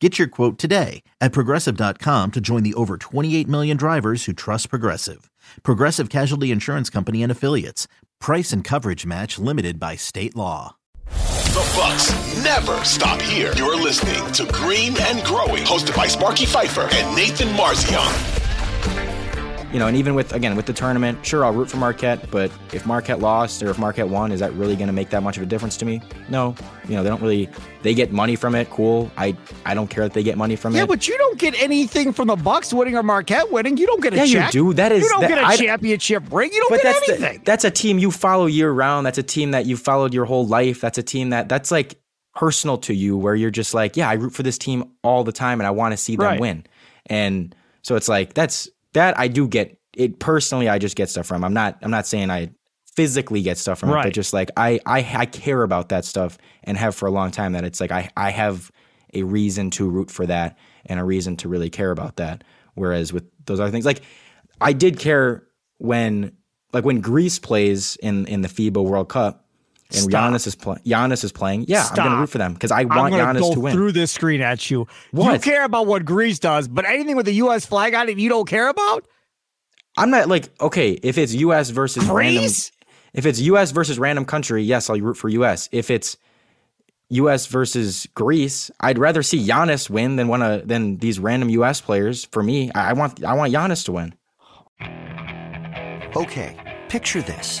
Get your quote today at progressive.com to join the over 28 million drivers who trust Progressive. Progressive Casualty Insurance Company and Affiliates. Price and coverage match limited by state law. The Bucks never stop here. You're listening to Green and Growing, hosted by Sparky Fifer and Nathan Marzion you know, and even with again with the tournament, sure I'll root for Marquette, but if Marquette lost or if Marquette won, is that really going to make that much of a difference to me? No, you know they don't really. They get money from it, cool. I I don't care that they get money from yeah, it. Yeah, but you don't get anything from the Bucks winning or Marquette winning. You don't get a yeah, check. you do. That is you don't that, get a I, championship ring. You don't but get that's anything. The, that's a team you follow year round. That's a team that you followed your whole life. That's a team that that's like personal to you, where you're just like, yeah, I root for this team all the time, and I want to see them right. win. And so it's like that's that I do get it personally I just get stuff from. I'm not I'm not saying I physically get stuff from right. it, but just like I, I I care about that stuff and have for a long time that it's like I I have a reason to root for that and a reason to really care about that. Whereas with those other things, like I did care when like when Greece plays in in the FIBA World Cup and Stop. Giannis is playing. Giannis is playing. Yeah, Stop. I'm gonna root for them because I want I'm Giannis go to win. Through this screen at you. What? You care about what Greece does, but anything with the U.S. flag on it, you don't care about. I'm not like okay if it's U.S. versus Greece? random. If it's U.S. versus random country, yes, I'll root for U.S. If it's U.S. versus Greece, I'd rather see Giannis win than one of than these random U.S. players. For me, I, I want I want Giannis to win. Okay, picture this: